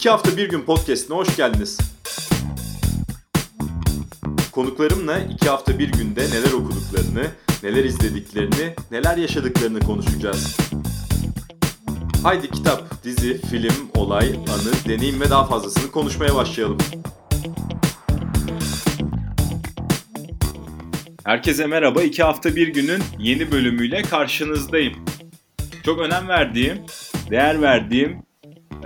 İki hafta bir gün podcastine hoş geldiniz. Konuklarımla iki hafta bir günde neler okuduklarını, neler izlediklerini, neler yaşadıklarını konuşacağız. Haydi kitap, dizi, film, olay, anı, deneyim ve daha fazlasını konuşmaya başlayalım. Herkese merhaba. İki hafta bir günün yeni bölümüyle karşınızdayım. Çok önem verdiğim, değer verdiğim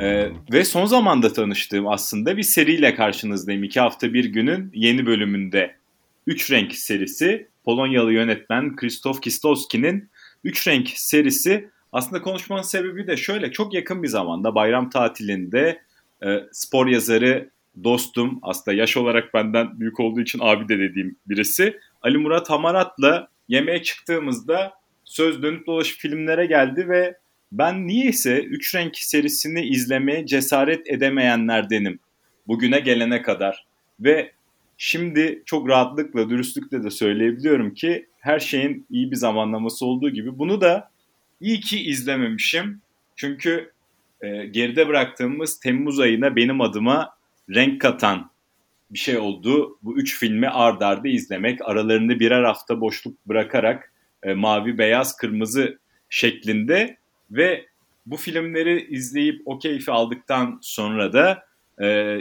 ee, ve son zamanda tanıştığım aslında bir seriyle karşınızdayım. İki hafta bir günün yeni bölümünde. Üç Renk serisi. Polonyalı yönetmen Krzysztof Kistowski'nin Üç Renk serisi. Aslında konuşmanın sebebi de şöyle. Çok yakın bir zamanda bayram tatilinde e, spor yazarı dostum aslında yaş olarak benden büyük olduğu için abi de dediğim birisi. Ali Murat Hamarat'la yemeğe çıktığımızda söz dönüp dolaşıp filmlere geldi ve ben niyeyse Üç Renk serisini izlemeye cesaret edemeyenlerdenim bugüne gelene kadar. Ve şimdi çok rahatlıkla, dürüstlükle de söyleyebiliyorum ki her şeyin iyi bir zamanlaması olduğu gibi bunu da iyi ki izlememişim. Çünkü e, geride bıraktığımız Temmuz ayına benim adıma renk katan bir şey oldu. Bu üç filmi ard arda izlemek, aralarında birer hafta boşluk bırakarak e, mavi, beyaz, kırmızı şeklinde ve bu filmleri izleyip o keyfi aldıktan sonra da e,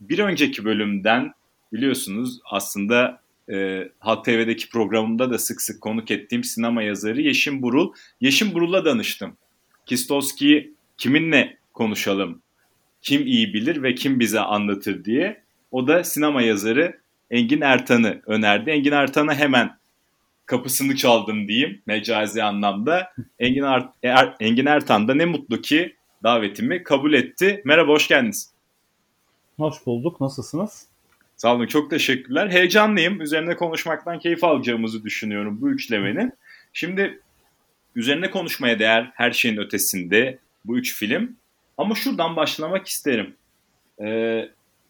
bir önceki bölümden biliyorsunuz aslında e, Halk TV'deki programımda da sık sık konuk ettiğim sinema yazarı Yeşim Burul. Yeşim Burul'a danıştım. Kistowski'yi kiminle konuşalım, kim iyi bilir ve kim bize anlatır diye. O da sinema yazarı Engin Ertan'ı önerdi. Engin Ertan'a hemen kapısını çaldım diyeyim mecazi anlamda. Engin, er, Engin Ertan da ne mutlu ki davetimi kabul etti. Merhaba, hoş geldiniz. Hoş bulduk. Nasılsınız? Sağ olun, çok teşekkürler. Heyecanlıyım. Üzerine konuşmaktan keyif alacağımızı düşünüyorum bu üçlemenin. Şimdi üzerine konuşmaya değer her şeyin ötesinde bu üç film. Ama şuradan başlamak isterim. Ee,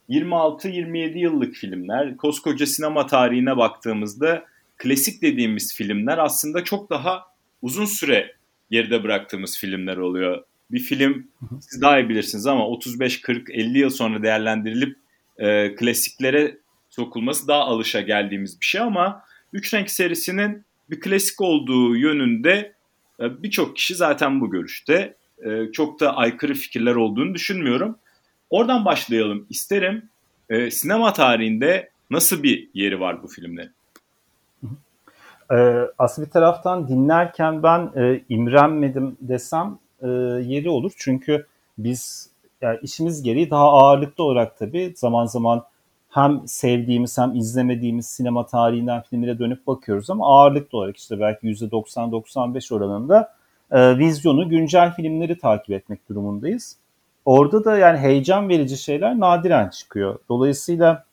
26-27 yıllık filmler. Koskoca sinema tarihine baktığımızda klasik dediğimiz filmler aslında çok daha uzun süre geride bıraktığımız filmler oluyor. Bir film siz daha iyi bilirsiniz ama 35, 40, 50 yıl sonra değerlendirilip e, klasiklere sokulması daha alışa geldiğimiz bir şey ama Üç Renk serisinin bir klasik olduğu yönünde e, birçok kişi zaten bu görüşte. E, çok da aykırı fikirler olduğunu düşünmüyorum. Oradan başlayalım isterim. E, sinema tarihinde nasıl bir yeri var bu filmlerin? E, aslında bir taraftan dinlerken ben e, imrenmedim desem e, yeri olur. Çünkü biz yani işimiz gereği daha ağırlıklı olarak tabii zaman zaman hem sevdiğimiz hem izlemediğimiz sinema tarihinden filmlere dönüp bakıyoruz ama ağırlıklı olarak işte belki %90-95 oranında e, vizyonu güncel filmleri takip etmek durumundayız. Orada da yani heyecan verici şeyler nadiren çıkıyor. Dolayısıyla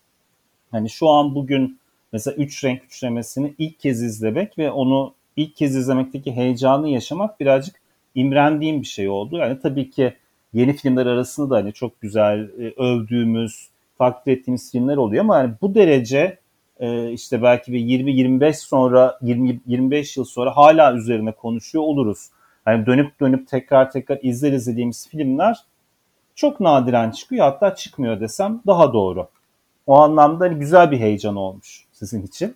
hani şu an bugün mesela üç renk üçlemesini ilk kez izlemek ve onu ilk kez izlemekteki heyecanı yaşamak birazcık imrendiğim bir şey oldu. Yani tabii ki yeni filmler arasında da hani çok güzel e, övdüğümüz, takdir ettiğimiz filmler oluyor ama yani bu derece e, işte belki bir 20-25 sonra 20-25 yıl sonra hala üzerine konuşuyor oluruz. Yani dönüp dönüp tekrar tekrar izler izlediğimiz filmler çok nadiren çıkıyor hatta çıkmıyor desem daha doğru. O anlamda hani güzel bir heyecan olmuş sizin için.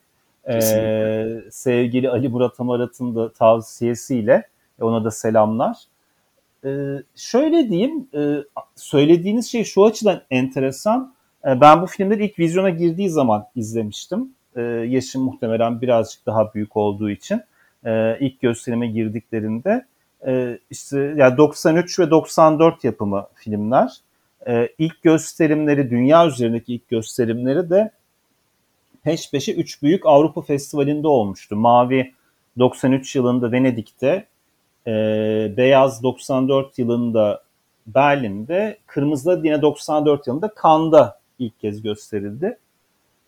Ee, sevgili Ali Murat Amarat'ın da tavsiyesiyle ona da selamlar. Ee, şöyle diyeyim, e, söylediğiniz şey şu açıdan enteresan. E, ben bu filmleri ilk vizyona girdiği zaman izlemiştim. E, yaşım muhtemelen birazcık daha büyük olduğu için. E, ilk gösterime girdiklerinde e, işte yani 93 ve 94 yapımı filmler. E, ilk gösterimleri, dünya üzerindeki ilk gösterimleri de peş peşe 3 büyük Avrupa Festivali'nde olmuştu. Mavi 93 yılında Venedik'te, e, Beyaz 94 yılında Berlin'de, Kırmızı yine 94 yılında Cannes'da ilk kez gösterildi.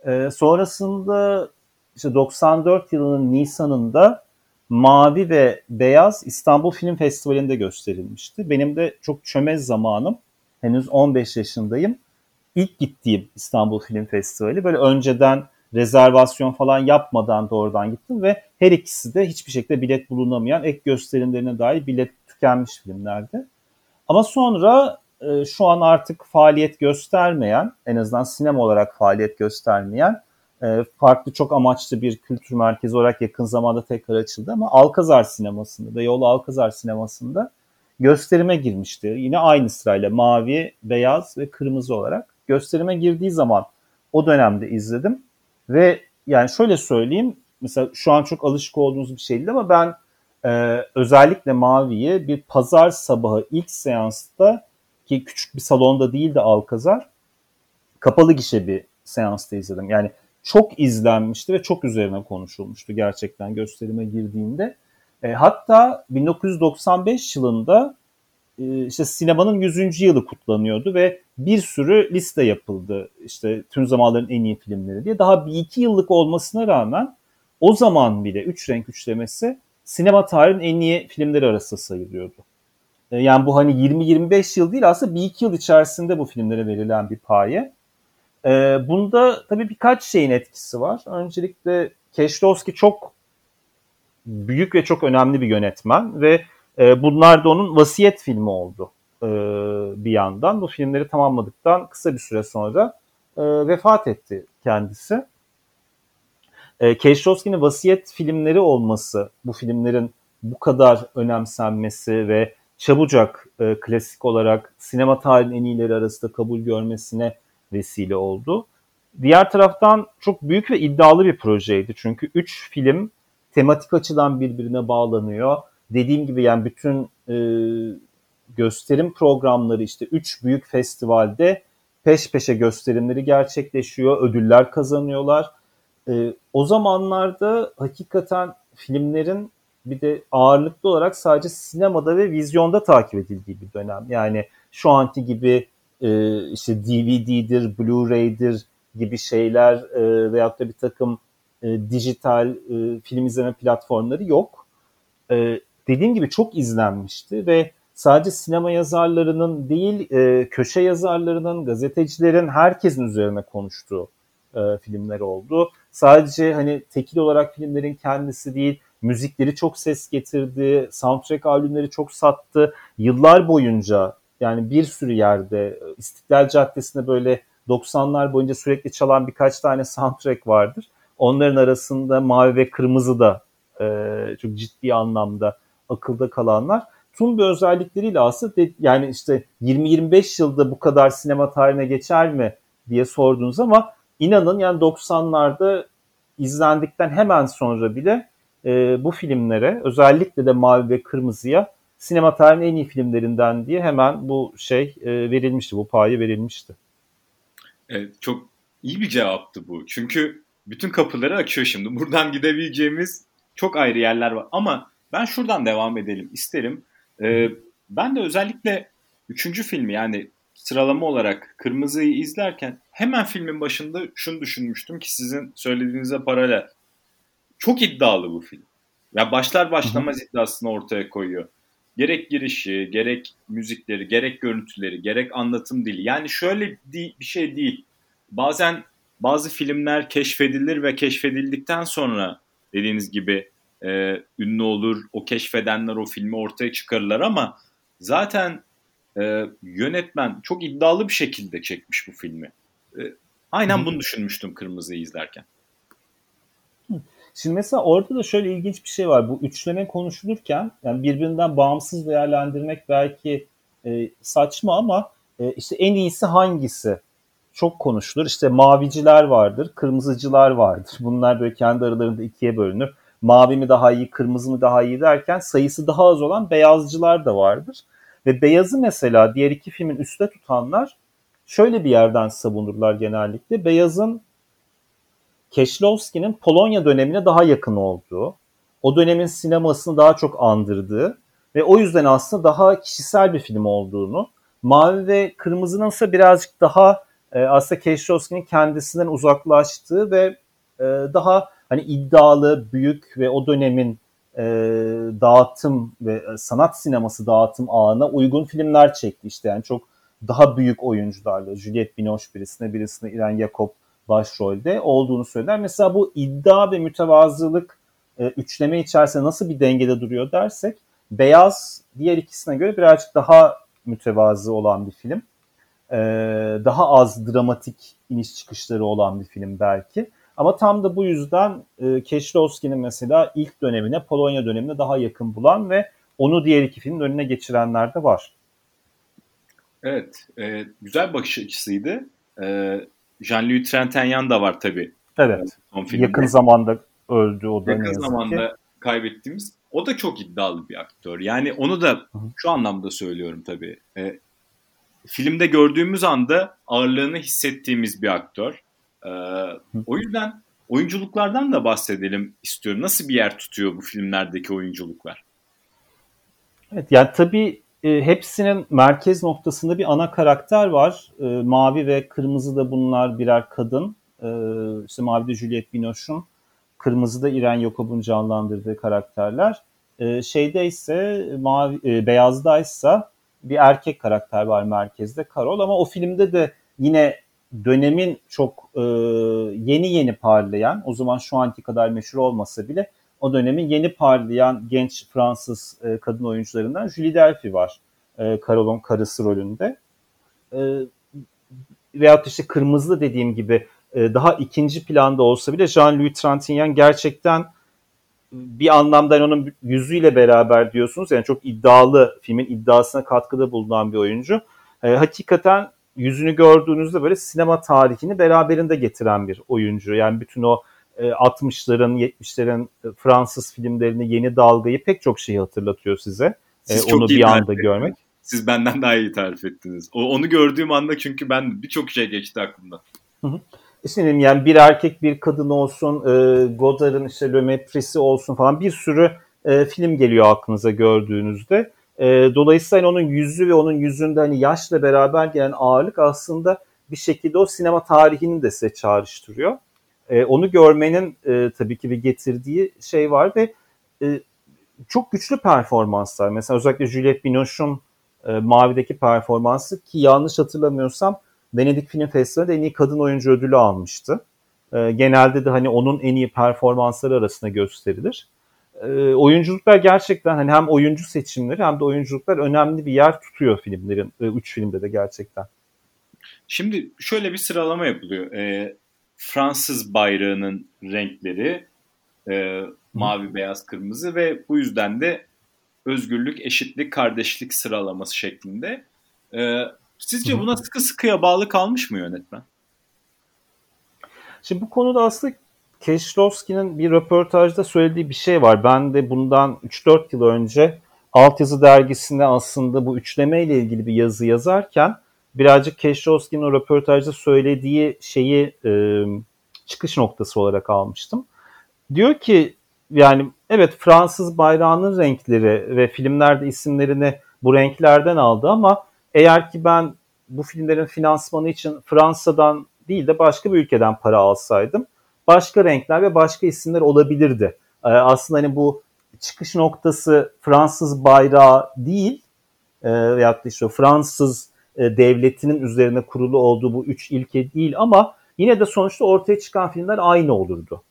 E, sonrasında işte 94 yılının Nisan'ında Mavi ve Beyaz İstanbul Film Festivali'nde gösterilmişti. Benim de çok çömez zamanım. Henüz 15 yaşındayım. İlk gittiğim İstanbul Film Festivali. Böyle önceden rezervasyon falan yapmadan doğrudan gittim ve her ikisi de hiçbir şekilde bilet bulunamayan ek gösterimlerine dair bilet tükenmiş filmlerdi. Ama sonra e, şu an artık faaliyet göstermeyen, en azından sinema olarak faaliyet göstermeyen e, farklı çok amaçlı bir kültür merkezi olarak yakın zamanda tekrar açıldı ama Alkazar sinemasında, Beyoğlu Alkazar sinemasında gösterime girmişti. Yine aynı sırayla mavi, beyaz ve kırmızı olarak gösterime girdiği zaman o dönemde izledim ve yani şöyle söyleyeyim mesela şu an çok alışık olduğunuz bir şey değil ama ben e, özellikle Mavi'yi bir pazar sabahı ilk seansta ki küçük bir salonda değil de Alkazar kapalı gişe bir seansta izledim. Yani çok izlenmişti ve çok üzerine konuşulmuştu gerçekten gösterime girdiğinde. E, hatta 1995 yılında işte sinemanın 100. yılı kutlanıyordu ve bir sürü liste yapıldı. İşte tüm zamanların en iyi filmleri diye. Daha bir iki yıllık olmasına rağmen o zaman bile Üç Renk Üçlemesi sinema tarihinin en iyi filmleri arasında sayılıyordu. E, yani bu hani 20-25 yıl değil aslında bir iki yıl içerisinde bu filmlere verilen bir paye. E, bunda tabii birkaç şeyin etkisi var. Öncelikle Keşlovski çok büyük ve çok önemli bir yönetmen ve e, bunlar da onun vasiyet filmi oldu bir yandan. Bu filmleri tamamladıktan kısa bir süre sonra vefat etti kendisi e, Keşrovski'nin vasiyet filmleri olması, bu filmlerin bu kadar önemsenmesi ve çabucak e, klasik olarak sinema tarihinin en iyileri arasında kabul görmesine vesile oldu. Diğer taraftan çok büyük ve iddialı bir projeydi. Çünkü üç film tematik açıdan birbirine bağlanıyor. Dediğim gibi yani bütün e, gösterim programları işte üç büyük festivalde peş peşe gösterimleri gerçekleşiyor. Ödüller kazanıyorlar e, o zamanlarda hakikaten filmlerin bir de ağırlıklı olarak sadece sinemada ve vizyonda takip edildiği bir dönem. Yani şu anki gibi e, işte DVD'dir, Blu-ray'dir gibi şeyler e, veyahut da bir takım e, dijital e, film izleme platformları yok. E, dediğim gibi çok izlenmişti ve sadece sinema yazarlarının değil e, köşe yazarlarının, gazetecilerin herkesin üzerine konuştuğu e, filmler oldu. Sadece hani tekil olarak filmlerin kendisi değil, müzikleri çok ses getirdi, soundtrack albümleri çok sattı. Yıllar boyunca yani bir sürü yerde İstiklal Caddesi'nde böyle 90'lar boyunca sürekli çalan birkaç tane soundtrack vardır. Onların arasında Mavi ve Kırmızı da e, çok ciddi anlamda akılda kalanlar. Tüm bir özellikleriyle aslında yani işte 20-25 yılda bu kadar sinema tarihine geçer mi diye sordunuz ama inanın yani 90'larda izlendikten hemen sonra bile e, bu filmlere özellikle de Mavi ve Kırmızı'ya sinema tarihinin en iyi filmlerinden diye hemen bu şey e, verilmişti, bu payı verilmişti. Evet, çok iyi bir cevaptı bu. Çünkü bütün kapıları açıyor şimdi. Buradan gidebileceğimiz çok ayrı yerler var. Ama ben şuradan devam edelim isterim. Ee, ben de özellikle üçüncü filmi yani sıralama olarak Kırmızı'yı izlerken hemen filmin başında şunu düşünmüştüm ki sizin söylediğinize paralel. Çok iddialı bu film. Ya başlar başlamaz iddiasını ortaya koyuyor. Gerek girişi, gerek müzikleri, gerek görüntüleri, gerek anlatım dili. Yani şöyle bir şey değil. Bazen bazı filmler keşfedilir ve keşfedildikten sonra dediğiniz gibi e, ünlü olur. O keşfedenler o filmi ortaya çıkarırlar ama zaten e, yönetmen çok iddialı bir şekilde çekmiş bu filmi. E, aynen bunu düşünmüştüm Kırmızı'yı izlerken. Şimdi mesela orada da şöyle ilginç bir şey var. Bu üçleme konuşulurken yani birbirinden bağımsız değerlendirmek belki e, saçma ama e, işte en iyisi hangisi çok konuşulur. İşte maviciler vardır, kırmızıcılar vardır. Bunlar böyle kendi aralarında ikiye bölünür. Mavi mi daha iyi, kırmızı mı daha iyi derken sayısı daha az olan beyazcılar da vardır. Ve Beyaz'ı mesela diğer iki filmin üstte tutanlar şöyle bir yerden savunurlar genellikle. Beyaz'ın Keşlovski'nin Polonya dönemine daha yakın olduğu, o dönemin sinemasını daha çok andırdığı ve o yüzden aslında daha kişisel bir film olduğunu, Mavi ve Kırmızı'nın ise birazcık daha e, aslında Keşlovski'nin kendisinden uzaklaştığı ve e, daha hani iddialı, büyük ve o dönemin e, dağıtım ve e, sanat sineması dağıtım ağına uygun filmler çekti işte yani çok daha büyük oyuncularla Juliette Binoche birisine birisine İren Jakob başrolde olduğunu söyler. Mesela bu iddia ve mütevazılık e, üçleme içerisinde nasıl bir dengede duruyor dersek Beyaz diğer ikisine göre birazcık daha mütevazı olan bir film. E, daha az dramatik iniş çıkışları olan bir film belki. Ama tam da bu yüzden e, Keşlovski'nin mesela ilk dönemine, Polonya dönemine daha yakın bulan ve onu diğer iki filmin önüne geçirenler de var. Evet, e, güzel bakış açısıydı. E, Jean-Louis Trintignant da var tabii. Evet, son yakın zamanda öldü o da Yakın zamanda ki. kaybettiğimiz. O da çok iddialı bir aktör. Yani onu da Hı-hı. şu anlamda söylüyorum tabii. E, filmde gördüğümüz anda ağırlığını hissettiğimiz bir aktör. E, o yüzden oyunculuklardan da bahsedelim istiyorum. Nasıl bir yer tutuyor bu filmlerdeki oyunculuklar? Evet yani tabii e, hepsinin merkez noktasında bir ana karakter var. E, mavi ve kırmızı da bunlar birer kadın. E, işte Mavi'de Juliette Binoche'un, kırmızıda İren Yakup'un canlandırdığı karakterler. E, şeyde ise mavi, e, beyazda ise bir erkek karakter var merkezde Carol ama o filmde de yine dönemin çok e, yeni yeni parlayan, o zaman şu anki kadar meşhur olmasa bile o dönemin yeni parlayan genç Fransız e, kadın oyuncularından Julie Delpy var. E, Carol'un karısı rolünde. E, veyahut işte Kırmızı dediğim gibi e, daha ikinci planda olsa bile Jean-Louis Trintignant gerçekten bir anlamda onun yüzüyle beraber diyorsunuz. Yani çok iddialı, filmin iddiasına katkıda bulunan bir oyuncu. E, hakikaten yüzünü gördüğünüzde böyle sinema tarihini beraberinde getiren bir oyuncu. Yani bütün o 60'ların, e, 70'lerin e, Fransız filmlerini, yeni dalgayı pek çok şeyi hatırlatıyor size. Siz e, onu bir anda görmek. Siz benden daha iyi tarif ettiniz. O, onu gördüğüm anda çünkü ben birçok şey geçti aklımda. Hı hı. İşte yani bir erkek bir kadın olsun, e, Godard'ın işte Le Maîtris'i olsun falan bir sürü e, film geliyor aklınıza gördüğünüzde. E, dolayısıyla onun yüzü ve onun yüzünde hani yaşla beraber gelen ağırlık aslında bir şekilde o sinema tarihini de size çağrıştırıyor. E, onu görmenin e, tabii ki bir getirdiği şey var ve e, çok güçlü performanslar. Mesela özellikle Juliette Binoche'un e, Mavi'deki performansı ki yanlış hatırlamıyorsam Venedik Film Festivali'nde en iyi kadın oyuncu ödülü almıştı. E, genelde de hani onun en iyi performansları arasında gösterilir. E, oyunculuklar gerçekten hani hem oyuncu seçimleri hem de oyunculuklar önemli bir yer tutuyor filmlerin. E, üç filmde de gerçekten. Şimdi şöyle bir sıralama yapılıyor. E, Fransız bayrağının renkleri e, mavi, beyaz, kırmızı ve bu yüzden de özgürlük, eşitlik, kardeşlik sıralaması şeklinde. E, sizce buna sıkı sıkıya bağlı kalmış mı yönetmen? Şimdi bu konuda aslında Keşlovski'nin bir röportajda söylediği bir şey var. Ben de bundan 3-4 yıl önce Altyazı dergisinde aslında bu üçleme ile ilgili bir yazı yazarken birazcık Keşlovski'nin o röportajda söylediği şeyi e, çıkış noktası olarak almıştım. Diyor ki yani evet Fransız bayrağının renkleri ve filmlerde isimlerini bu renklerden aldı ama eğer ki ben bu filmlerin finansmanı için Fransa'dan değil de başka bir ülkeden para alsaydım başka renkler ve başka isimler olabilirdi. Ee, aslında hani bu çıkış noktası Fransız bayrağı değil e, işte Fransız e, devletinin üzerine kurulu olduğu bu üç ilke değil ama yine de sonuçta ortaya çıkan filmler aynı olurdu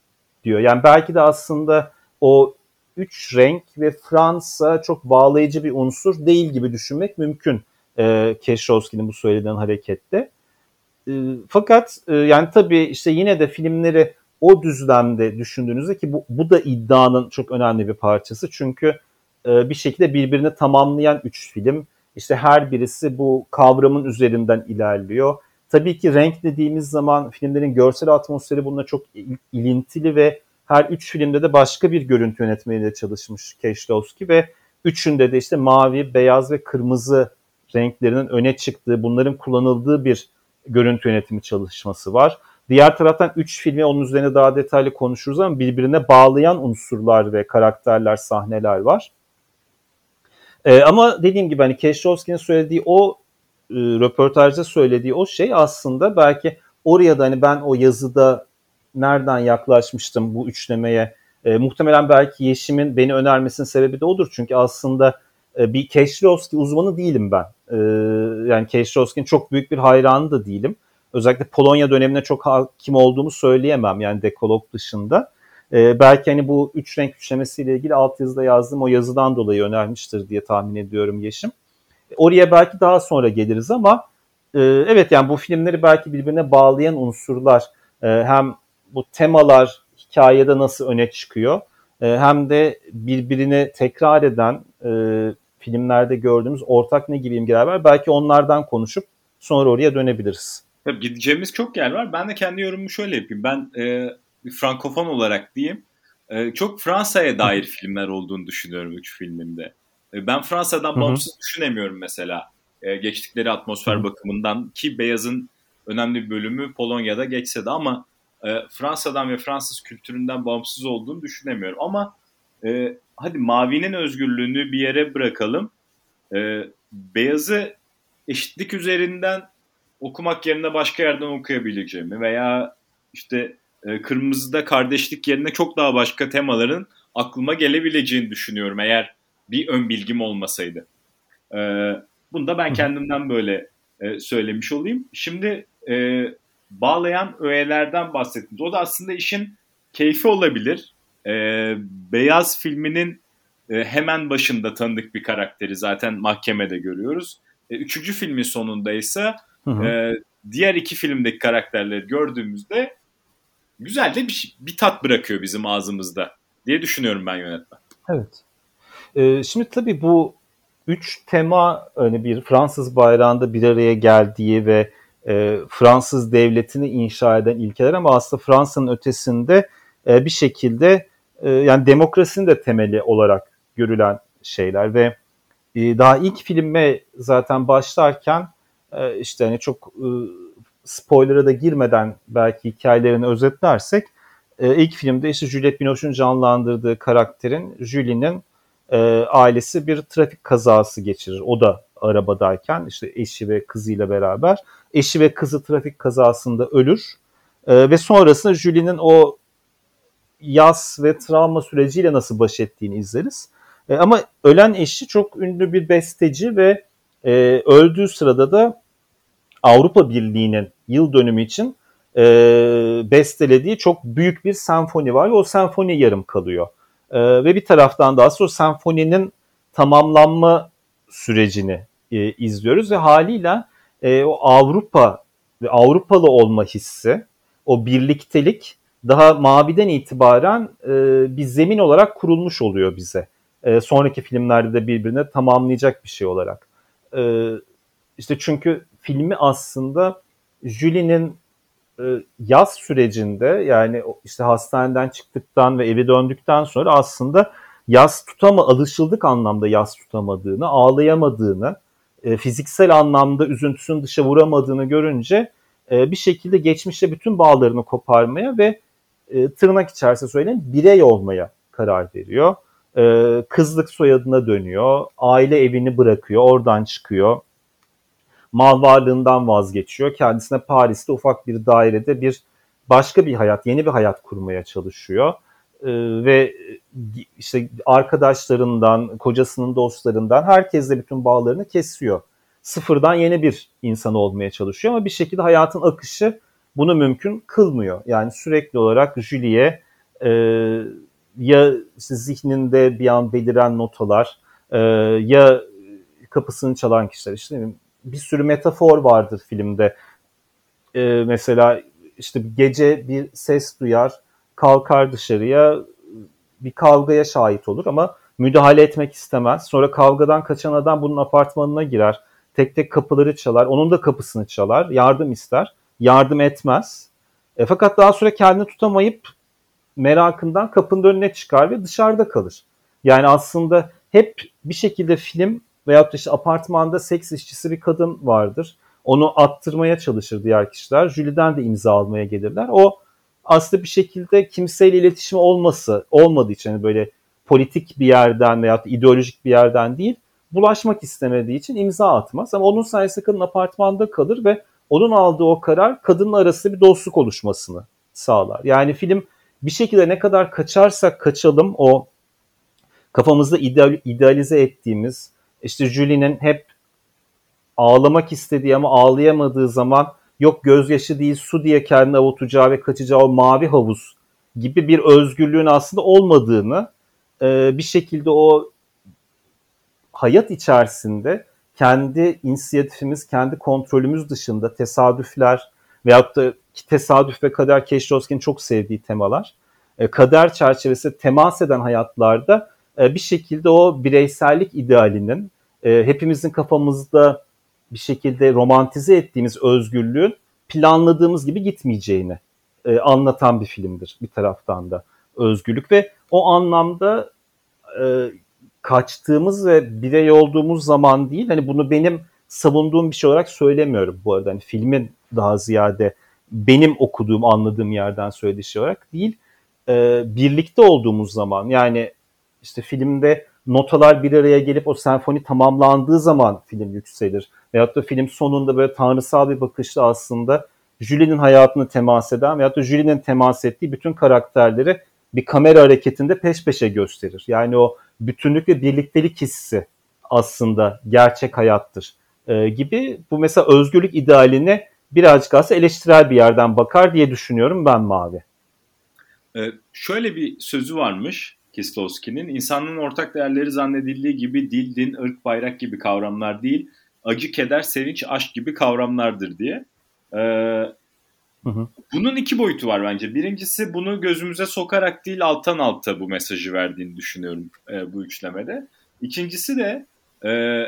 diyor. Yani belki de aslında o üç renk ve Fransa çok bağlayıcı bir unsur değil gibi düşünmek mümkün e, Keşrovski'nin bu söylediğin harekette. E, fakat e, yani tabii işte yine de filmleri o düzlemde düşündüğünüzde ki bu, bu da iddianın çok önemli bir parçası. Çünkü e, bir şekilde birbirini tamamlayan üç film. İşte her birisi bu kavramın üzerinden ilerliyor. Tabii ki renk dediğimiz zaman filmlerin görsel atmosferi bununla çok ilintili ve her üç filmde de başka bir görüntü yönetmeniyle çalışmış Keşlovski ve üçünde de işte mavi, beyaz ve kırmızı renklerinin öne çıktığı, bunların kullanıldığı bir görüntü yönetimi çalışması var. Diğer taraftan üç filmi onun üzerine daha detaylı konuşuruz ama birbirine bağlayan unsurlar ve karakterler, sahneler var. Ee, ama dediğim gibi hani Keşrovski'nin söylediği o e, röportajda söylediği o şey aslında belki oraya da hani ben o yazıda nereden yaklaşmıştım bu üçlemeye e, muhtemelen belki Yeşim'in beni önermesinin sebebi de odur. Çünkü aslında e, bir Keşrovski uzmanı değilim ben. E, yani Keşrovski'nin çok büyük bir hayranı da değilim. Özellikle Polonya dönemine çok hakim olduğumu söyleyemem yani dekolog dışında. E, belki hani bu üç renk üçlemesiyle ilgili altyazıda yazdığım o yazıdan dolayı önermiştir diye tahmin ediyorum Yeşim. Oraya belki daha sonra geliriz ama e, evet yani bu filmleri belki birbirine bağlayan unsurlar e, hem bu temalar hikayede nasıl öne çıkıyor e, hem de birbirini tekrar eden e, filmlerde gördüğümüz ortak ne gibi imgeler var belki onlardan konuşup sonra oraya dönebiliriz. Tabii gideceğimiz çok yer var. Ben de kendi yorumumu şöyle yapayım. Ben e, frankofon olarak diyeyim. E, çok Fransa'ya dair filmler olduğunu düşünüyorum üç filminde. E, ben Fransa'dan bağımsız düşünemiyorum mesela. E, geçtikleri atmosfer Hı-hı. bakımından ki Beyaz'ın önemli bir bölümü Polonya'da geçse de ama e, Fransa'dan ve Fransız kültüründen bağımsız olduğunu düşünemiyorum. Ama e, hadi Mavi'nin özgürlüğünü bir yere bırakalım. E, Beyaz'ı eşitlik üzerinden okumak yerine başka yerden okuyabileceğimi veya işte e, Kırmızı'da kardeşlik yerine çok daha başka temaların aklıma gelebileceğini düşünüyorum eğer bir ön bilgim olmasaydı. E, bunu da ben kendimden böyle e, söylemiş olayım. Şimdi e, bağlayan öğelerden bahsettiniz. O da aslında işin keyfi olabilir. E, Beyaz filminin e, hemen başında tanıdık bir karakteri zaten mahkemede görüyoruz. E, üçüncü filmin sonunda ise e, diğer iki filmdeki karakterleri gördüğümüzde güzel de bir, bir tat bırakıyor bizim ağzımızda diye düşünüyorum ben yönetmen. Evet. Ee, şimdi tabii bu üç tema hani bir Fransız bayrağında bir araya geldiği ve e, Fransız devletini inşa eden ilkeler ama aslında Fransa'nın ötesinde e, bir şekilde e, yani demokrasinin de temeli olarak görülen şeyler ve e, daha ilk filme zaten başlarken e, işte hani çok e, spoiler'a da girmeden belki hikayelerini özetlersek e, ilk filmde işte Juliette Binoche'un canlandırdığı karakterin Julie'nin e, ailesi bir trafik kazası geçirir. O da arabadayken işte eşi ve kızıyla beraber. Eşi ve kızı trafik kazasında ölür. Ve sonrasında Julie'nin o yas ve travma süreciyle nasıl baş ettiğini izleriz. Ama ölen eşi çok ünlü bir besteci ve öldüğü sırada da Avrupa Birliği'nin yıl dönümü için e, bestelediği çok büyük bir senfoni var ve o senfoni yarım kalıyor. E, ve bir taraftan da aslında o senfoninin tamamlanma sürecini e, izliyoruz ve haliyle e, o Avrupa ve Avrupalı olma hissi, o birliktelik daha Mavi'den itibaren e, bir zemin olarak kurulmuş oluyor bize. E, sonraki filmlerde de birbirine tamamlayacak bir şey olarak. E, işte çünkü filmi aslında Julie'nin e, yaz sürecinde yani işte hastaneden çıktıktan ve eve döndükten sonra aslında yaz tutama alışıldık anlamda yaz tutamadığını, ağlayamadığını, e, fiziksel anlamda üzüntüsünü dışa vuramadığını görünce e, bir şekilde geçmişte bütün bağlarını koparmaya ve e, tırnak içerisinde söyleyeyim birey olmaya karar veriyor. E, kızlık soyadına dönüyor, aile evini bırakıyor, oradan çıkıyor mal varlığından vazgeçiyor. Kendisine Paris'te ufak bir dairede bir başka bir hayat, yeni bir hayat kurmaya çalışıyor. Ee, ve işte arkadaşlarından, kocasının dostlarından herkesle bütün bağlarını kesiyor. Sıfırdan yeni bir insan olmaya çalışıyor ama bir şekilde hayatın akışı bunu mümkün kılmıyor. Yani sürekli olarak Julie e, ya işte zihninde bir an beliren notalar e, ya kapısını çalan kişiler işte bir sürü metafor vardır filmde. Ee, mesela işte gece bir ses duyar, kalkar dışarıya, bir kavgaya şahit olur ama müdahale etmek istemez. Sonra kavgadan kaçan adam bunun apartmanına girer. Tek tek kapıları çalar. Onun da kapısını çalar. Yardım ister. Yardım etmez. E, fakat daha sonra kendini tutamayıp merakından kapının önüne çıkar ve dışarıda kalır. Yani aslında hep bir şekilde film veyahut da işte apartmanda seks işçisi bir kadın vardır. Onu attırmaya çalışır diğer kişiler. Jüliden de imza almaya gelirler. O aslında bir şekilde kimseyle iletişimi olması, olmadığı için hani böyle politik bir yerden da ideolojik bir yerden değil, bulaşmak istemediği için imza atmaz. Ama onun sayesinde kadın apartmanda kalır ve onun aldığı o karar kadınla arasında bir dostluk oluşmasını sağlar. Yani film bir şekilde ne kadar kaçarsak kaçalım o kafamızda ideal, idealize ettiğimiz işte Julie'nin hep ağlamak istediği ama ağlayamadığı zaman yok gözyaşı değil su diye kendini avutacağı ve kaçacağı o mavi havuz gibi bir özgürlüğün aslında olmadığını e, bir şekilde o hayat içerisinde kendi inisiyatifimiz, kendi kontrolümüz dışında tesadüfler veyahut da tesadüf ve kader Keşrovski'nin çok sevdiği temalar. E, kader çerçevesi temas eden hayatlarda e, bir şekilde o bireysellik idealinin e, hepimizin kafamızda bir şekilde romantize ettiğimiz özgürlüğün planladığımız gibi gitmeyeceğini e, anlatan bir filmdir bir taraftan da özgürlük ve o anlamda e, kaçtığımız ve birey olduğumuz zaman değil hani bunu benim savunduğum bir şey olarak söylemiyorum bu arada. Hani filmin daha ziyade benim okuduğum anladığım yerden söylediği şey olarak değil e, birlikte olduğumuz zaman. Yani işte filmde notalar bir araya gelip o senfoni tamamlandığı zaman film yükselir. Veyahut da film sonunda böyle tanrısal bir bakışla aslında Julie'nin hayatını temas eden veyahut da Julie'nin temas ettiği bütün karakterleri bir kamera hareketinde peş peşe gösterir. Yani o bütünlük ve birliktelik hissi aslında gerçek hayattır e, gibi. Bu mesela özgürlük idealine birazcık aslında eleştirel bir yerden bakar diye düşünüyorum ben Mavi. Ee, şöyle bir sözü varmış Kieslowski'nin. İnsanlığın ortak değerleri zannedildiği gibi dil, din, ırk, bayrak gibi kavramlar değil, acı, keder, sevinç, aşk gibi kavramlardır diye. Ee, hı hı. Bunun iki boyutu var bence. Birincisi bunu gözümüze sokarak değil alttan alta bu mesajı verdiğini düşünüyorum e, bu üçlemede. İkincisi de e,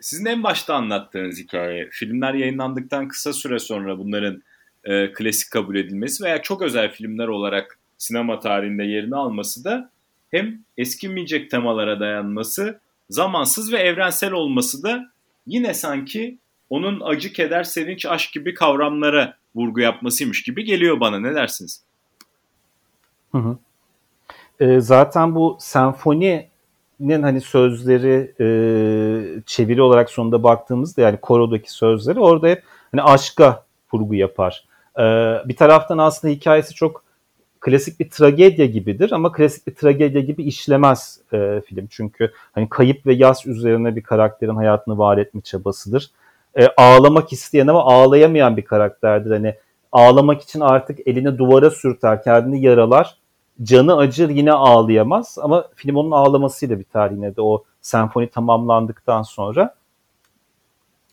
sizin en başta anlattığınız hikaye. Filmler yayınlandıktan kısa süre sonra bunların e, klasik kabul edilmesi veya çok özel filmler olarak sinema tarihinde yerini alması da hem eskimeyecek temalara dayanması, zamansız ve evrensel olması da yine sanki onun acı, keder, sevinç, aşk gibi kavramlara vurgu yapmasıymış gibi geliyor bana. Ne dersiniz? Hı hı. E, zaten bu senfoninin hani sözleri e, çeviri olarak sonunda baktığımızda yani korodaki sözleri orada hep hani aşka vurgu yapar. E, bir taraftan aslında hikayesi çok klasik bir tragedya gibidir ama klasik bir tragedya gibi işlemez e, film. Çünkü hani kayıp ve yas üzerine bir karakterin hayatını var etme çabasıdır. E, ağlamak isteyen ama ağlayamayan bir karakterdir. Hani ağlamak için artık elini duvara sürter, kendini yaralar. Canı acır yine ağlayamaz ama film onun ağlamasıyla biter yine de o senfoni tamamlandıktan sonra.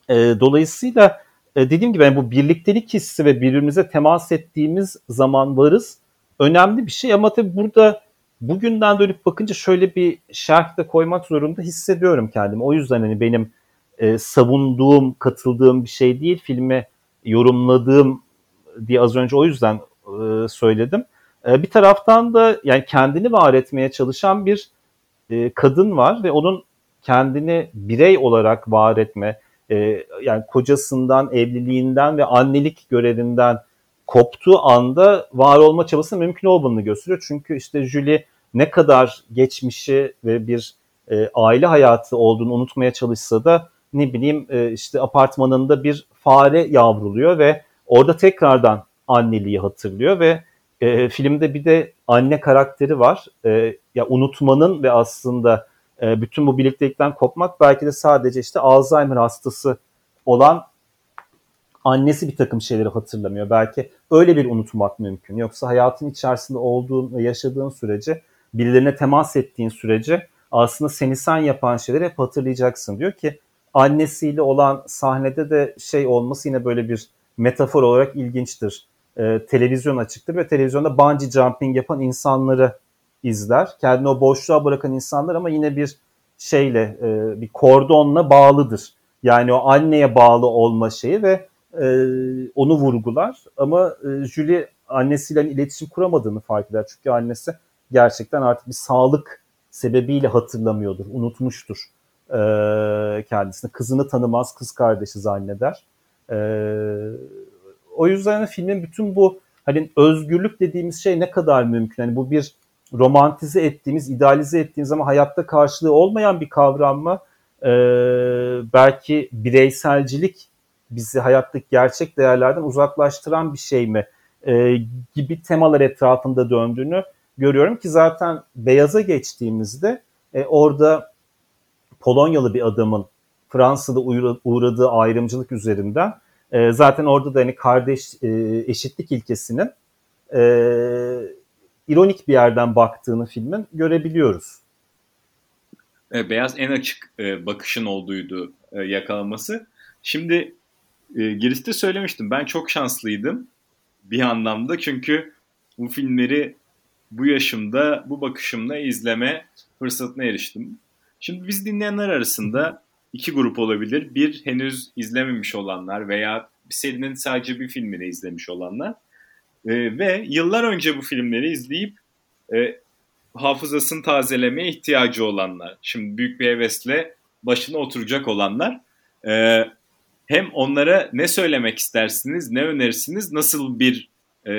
E, dolayısıyla e, dediğim gibi yani bu birliktelik hissi ve birbirimize temas ettiğimiz zaman varız önemli bir şey ama tabii burada bugünden dönüp bakınca şöyle bir şerh de koymak zorunda hissediyorum kendimi. O yüzden hani benim e, savunduğum, katıldığım bir şey değil. Filmi yorumladığım diye az önce o yüzden e, söyledim. E, bir taraftan da yani kendini var etmeye çalışan bir e, kadın var ve onun kendini birey olarak var etme, e, yani kocasından, evliliğinden ve annelik görevinden koptuğu anda var olma çabası mümkün olmadığını gösteriyor. Çünkü işte Julie ne kadar geçmişi ve bir e, aile hayatı olduğunu unutmaya çalışsa da ne bileyim e, işte apartmanında bir fare yavruluyor ve orada tekrardan anneliği hatırlıyor ve e, filmde bir de anne karakteri var. E, ya unutmanın ve aslında e, bütün bu birliktelikten kopmak belki de sadece işte Alzheimer hastası olan annesi bir takım şeyleri hatırlamıyor. Belki öyle bir unutmak mümkün. Yoksa hayatın içerisinde olduğun ve yaşadığın sürece, birilerine temas ettiğin sürece aslında seni sen yapan şeyleri hep hatırlayacaksın. Diyor ki annesiyle olan sahnede de şey olması yine böyle bir metafor olarak ilginçtir. Ee, televizyon açıktır ve televizyonda bungee jumping yapan insanları izler. Kendini o boşluğa bırakan insanlar ama yine bir şeyle, e, bir kordonla bağlıdır. Yani o anneye bağlı olma şeyi ve e, onu vurgular. Ama e, Julie annesiyle iletişim kuramadığını fark eder. Çünkü annesi gerçekten artık bir sağlık sebebiyle hatırlamıyordur, unutmuştur e, kendisini. Kızını tanımaz, kız kardeşi zanneder. E, o yüzden filmin bütün bu hani özgürlük dediğimiz şey ne kadar mümkün? Hani bu bir romantize ettiğimiz, idealize ettiğimiz ama hayatta karşılığı olmayan bir kavram mı? Ee, belki bireyselcilik bizi hayattaki gerçek değerlerden uzaklaştıran bir şey mi e, gibi temalar etrafında döndüğünü görüyorum ki zaten beyaza geçtiğimizde e, orada Polonyalı bir adamın Fransa'da uğradığı ayrımcılık üzerinden e, zaten orada da hani kardeş e, eşitlik ilkesinin e, ironik bir yerden baktığını filmin görebiliyoruz. E, beyaz en açık e, bakışın olduğuydu e, yakalaması. Şimdi e, girişte söylemiştim ben çok şanslıydım bir anlamda çünkü bu filmleri bu yaşımda bu bakışımla izleme fırsatına eriştim. Şimdi biz dinleyenler arasında iki grup olabilir. Bir henüz izlememiş olanlar veya bir serinin sadece bir filmini izlemiş olanlar e, ve yıllar önce bu filmleri izleyip e, hafızasını tazelemeye ihtiyacı olanlar. Şimdi büyük bir hevesle başına oturacak olanlar. E, hem onlara ne söylemek istersiniz, ne önerirsiniz, nasıl bir e,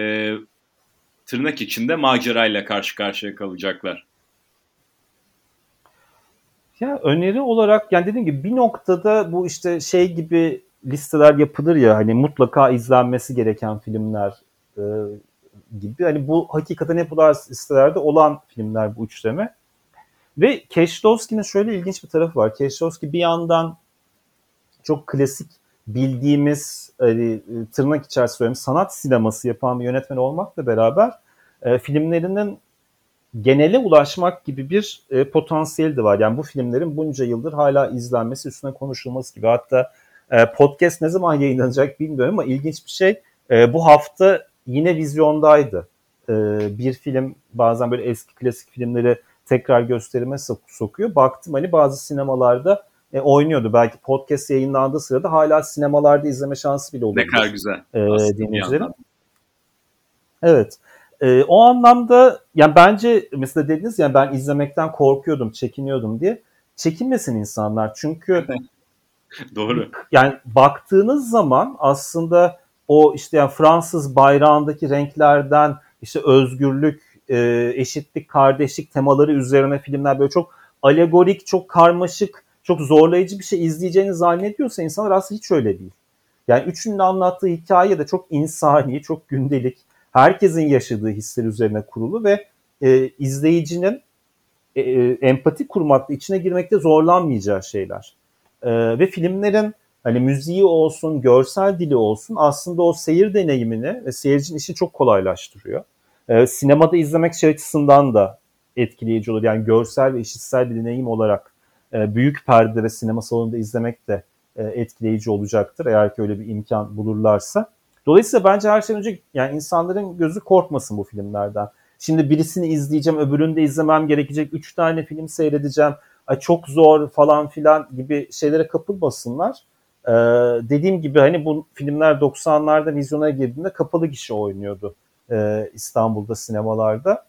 tırnak içinde macerayla karşı karşıya kalacaklar? Ya öneri olarak yani dediğim gibi bir noktada bu işte şey gibi listeler yapılır ya hani mutlaka izlenmesi gereken filmler e, gibi. Hani bu hakikaten hep bu listelerde olan filmler bu üçleme. Ve Keşlovski'nin şöyle ilginç bir tarafı var. Keşlovski bir yandan çok klasik bildiğimiz hani, tırnak içerisinde sanat sineması yapan bir yönetmen olmakla beraber e, filmlerinin genele ulaşmak gibi bir e, potansiyeli de var. Yani bu filmlerin bunca yıldır hala izlenmesi, üstüne konuşulması gibi. Hatta e, podcast ne zaman yayınlanacak bilmiyorum ama ilginç bir şey. E, bu hafta yine vizyondaydı. E, bir film bazen böyle eski klasik filmleri tekrar gösterime sok- sokuyor. Baktım hani bazı sinemalarda e, oynuyordu. Belki podcast yayınlandığı sırada hala sinemalarda izleme şansı bile oluyor. Ne kadar güzel. E, dinleyicilerin. Evet. E, o anlamda yani bence mesela dediniz ya ben izlemekten korkuyordum, çekiniyordum diye. Çekinmesin insanlar çünkü Doğru. Yani baktığınız zaman aslında o işte yani Fransız bayrağındaki renklerden işte özgürlük, e, eşitlik, kardeşlik temaları üzerine filmler böyle çok alegorik, çok karmaşık, çok zorlayıcı bir şey izleyeceğini zannediyorsa insanlar aslında hiç öyle değil. Yani üçünün anlattığı hikaye de çok insani, çok gündelik, herkesin yaşadığı hisler üzerine kurulu ve e, izleyicinin e, e, empati kurmakta, içine girmekte zorlanmayacağı şeyler. E, ve filmlerin hani müziği olsun, görsel dili olsun aslında o seyir deneyimini ve seyircinin işini çok kolaylaştırıyor. E, sinemada izlemek şey açısından da etkileyici olur. Yani görsel ve işitsel bir deneyim olarak e, büyük perde ve sinema salonunda izlemek de e, etkileyici olacaktır eğer ki öyle bir imkan bulurlarsa. Dolayısıyla bence her şeyden önce yani insanların gözü korkmasın bu filmlerden. Şimdi birisini izleyeceğim, öbürünü de izlemem gerekecek. Üç tane film seyredeceğim. Ay çok zor falan filan gibi şeylere kapılmasınlar. Ee, dediğim gibi hani bu filmler 90'larda vizyona girdiğinde kapalı gişe oynuyordu e, İstanbul'da sinemalarda.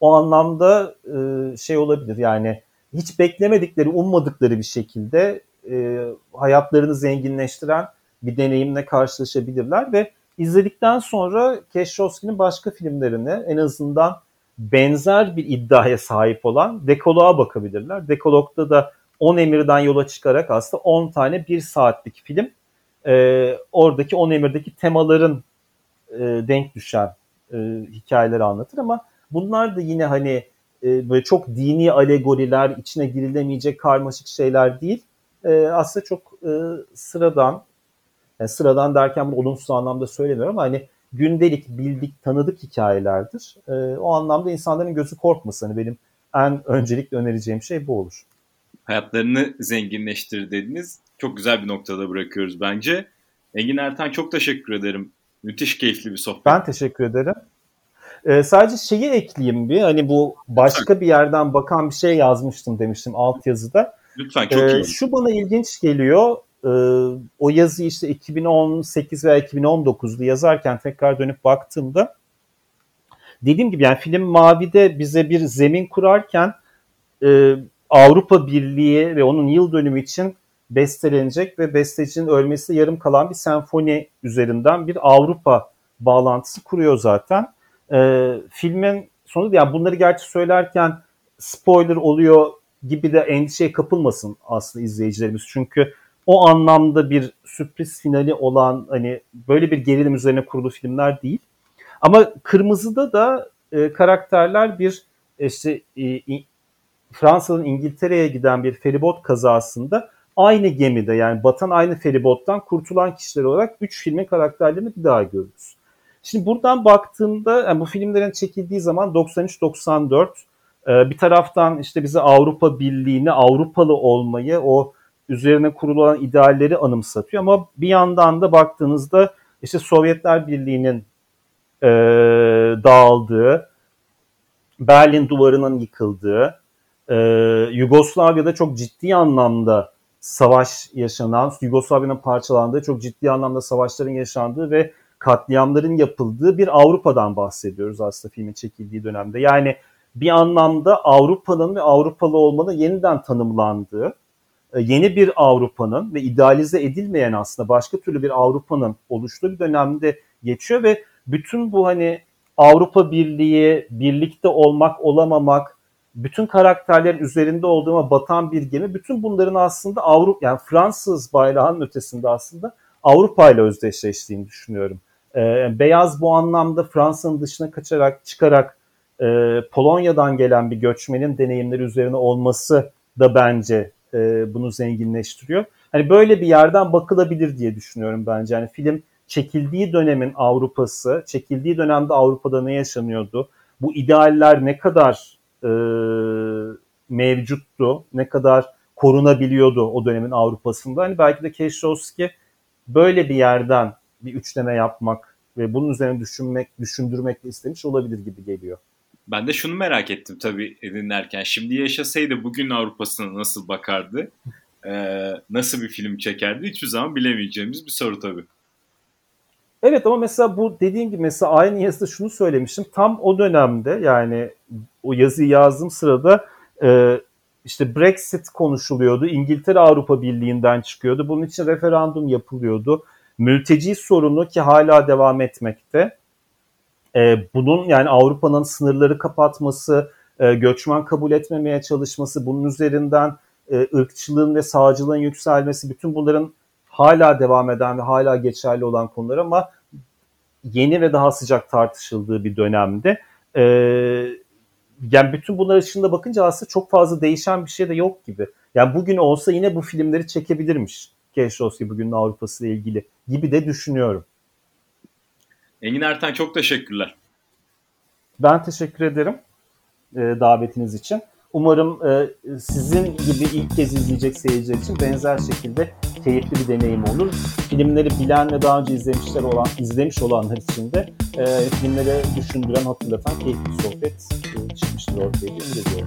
O anlamda e, şey olabilir yani hiç beklemedikleri, ummadıkları bir şekilde e, hayatlarını zenginleştiren bir deneyimle karşılaşabilirler ve izledikten sonra Keşrovski'nin başka filmlerini en azından benzer bir iddiaya sahip olan Dekolog'a bakabilirler. Dekolog'da da 10 emirden yola çıkarak aslında 10 tane 1 saatlik film e, oradaki 10 emirdeki temaların e, denk düşen e, hikayeleri anlatır ama bunlar da yine hani e, böyle çok dini alegoriler, içine girilemeyecek karmaşık şeyler değil. E, aslında çok e, sıradan yani sıradan derken bunu olumsuz anlamda söylemiyorum ama hani gündelik, bildik, tanıdık hikayelerdir. E, o anlamda insanların gözü korkmasın. Hani benim en öncelikle önereceğim şey bu olur. Hayatlarını zenginleştir dediniz. Çok güzel bir noktada bırakıyoruz bence. Engin Ertan çok teşekkür ederim. Müthiş keyifli bir sohbet. Ben teşekkür ederim. Ee, sadece şeyi ekleyeyim bir. Hani bu başka bir yerden bakan bir şey yazmıştım demiştim altyazıda. Lütfen çok ee, iyi. Şu bana ilginç geliyor. Ee, o yazıyı işte 2018 veya 2019'da yazarken tekrar dönüp baktığımda dediğim gibi yani film Mavi'de bize bir zemin kurarken e, Avrupa Birliği ve onun yıl dönümü için bestelenecek ve bestecinin ölmesi yarım kalan bir senfoni üzerinden bir Avrupa bağlantısı kuruyor zaten. E, filmin sonu yani bunları gerçi söylerken spoiler oluyor gibi de endişeye kapılmasın aslında izleyicilerimiz. Çünkü o anlamda bir sürpriz finali olan hani böyle bir gerilim üzerine kurulu filmler değil. Ama Kırmızı'da da e, karakterler bir işte e, Fransa'nın İngiltere'ye giden bir feribot kazasında aynı gemide yani batan aynı feribottan kurtulan kişiler olarak 3 filmin karakterlerini bir daha görürüz. Şimdi buradan baktığımda yani bu filmlerin çekildiği zaman 93-94 e, bir taraftan işte bize Avrupa Birliği'ni, Avrupalı olmayı, o üzerine kurulan idealleri anımsatıyor. Ama bir yandan da baktığınızda işte Sovyetler Birliği'nin e, dağıldığı, Berlin duvarının yıkıldığı, e, Yugoslavya'da çok ciddi anlamda savaş yaşanan, Yugoslavya'nın parçalandığı, çok ciddi anlamda savaşların yaşandığı ve katliamların yapıldığı bir Avrupa'dan bahsediyoruz aslında filmin çekildiği dönemde. Yani bir anlamda Avrupa'nın ve Avrupalı olmanın yeniden tanımlandığı, e, yeni bir Avrupa'nın ve idealize edilmeyen aslında başka türlü bir Avrupa'nın oluştuğu bir dönemde geçiyor ve bütün bu hani Avrupa Birliği, birlikte olmak, olamamak, bütün karakterlerin üzerinde olduğuma batan bir gemi, bütün bunların aslında Avrupa, yani Fransız bayrağının ötesinde aslında Avrupa ile özdeşleştiğini düşünüyorum. Ee, beyaz bu anlamda Fransa'nın dışına kaçarak, çıkarak e, Polonya'dan gelen bir göçmenin deneyimleri üzerine olması da bence e, bunu zenginleştiriyor. Hani böyle bir yerden bakılabilir diye düşünüyorum bence. Yani film çekildiği dönemin Avrupa'sı, çekildiği dönemde Avrupa'da ne yaşanıyordu? Bu idealler ne kadar e, mevcuttu, ne kadar korunabiliyordu o dönemin Avrupa'sında. Hani belki de Keşovski böyle bir yerden bir üçleme yapmak ve bunun üzerine düşünmek, düşündürmek istemiş olabilir gibi geliyor. Ben de şunu merak ettim tabii dinlerken. Şimdi yaşasaydı bugün Avrupa'sına nasıl bakardı? Ee, nasıl bir film çekerdi? Hiçbir zaman bilemeyeceğimiz bir soru tabii. Evet ama mesela bu dediğim gibi mesela aynı yazıda şunu söylemiştim. Tam o dönemde yani o yazıyı yazdığım sırada e, işte Brexit konuşuluyordu. İngiltere Avrupa Birliği'nden çıkıyordu. Bunun için referandum yapılıyordu. Mülteci sorunu ki hala devam etmekte. E, bunun yani Avrupa'nın sınırları kapatması, e, göçmen kabul etmemeye çalışması, bunun üzerinden e, ırkçılığın ve sağcılığın yükselmesi, bütün bunların hala devam eden ve hala geçerli olan konular ama yeni ve daha sıcak tartışıldığı bir dönemde. Ee, yani bütün bunlar içinde bakınca aslında çok fazla değişen bir şey de yok gibi. Yani bugün olsa yine bu filmleri çekebilirmiş. Keşke bugünün Avrupa'sı ile ilgili gibi de düşünüyorum. Engin Ertan çok teşekkürler. Ben teşekkür ederim e, davetiniz için. Umarım e, sizin gibi ilk kez izleyecek seyirciler için benzer şekilde keyifli bir deneyim olur. Filmleri bilen ve daha önce izlemişler olan, izlemiş olanlar için de e, filmleri düşündüren, hatırlatan keyifli bir sohbet e, çıkmıştır ortaya diye.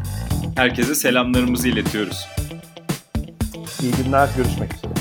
Herkese selamlarımızı iletiyoruz. İyi günler, görüşmek üzere.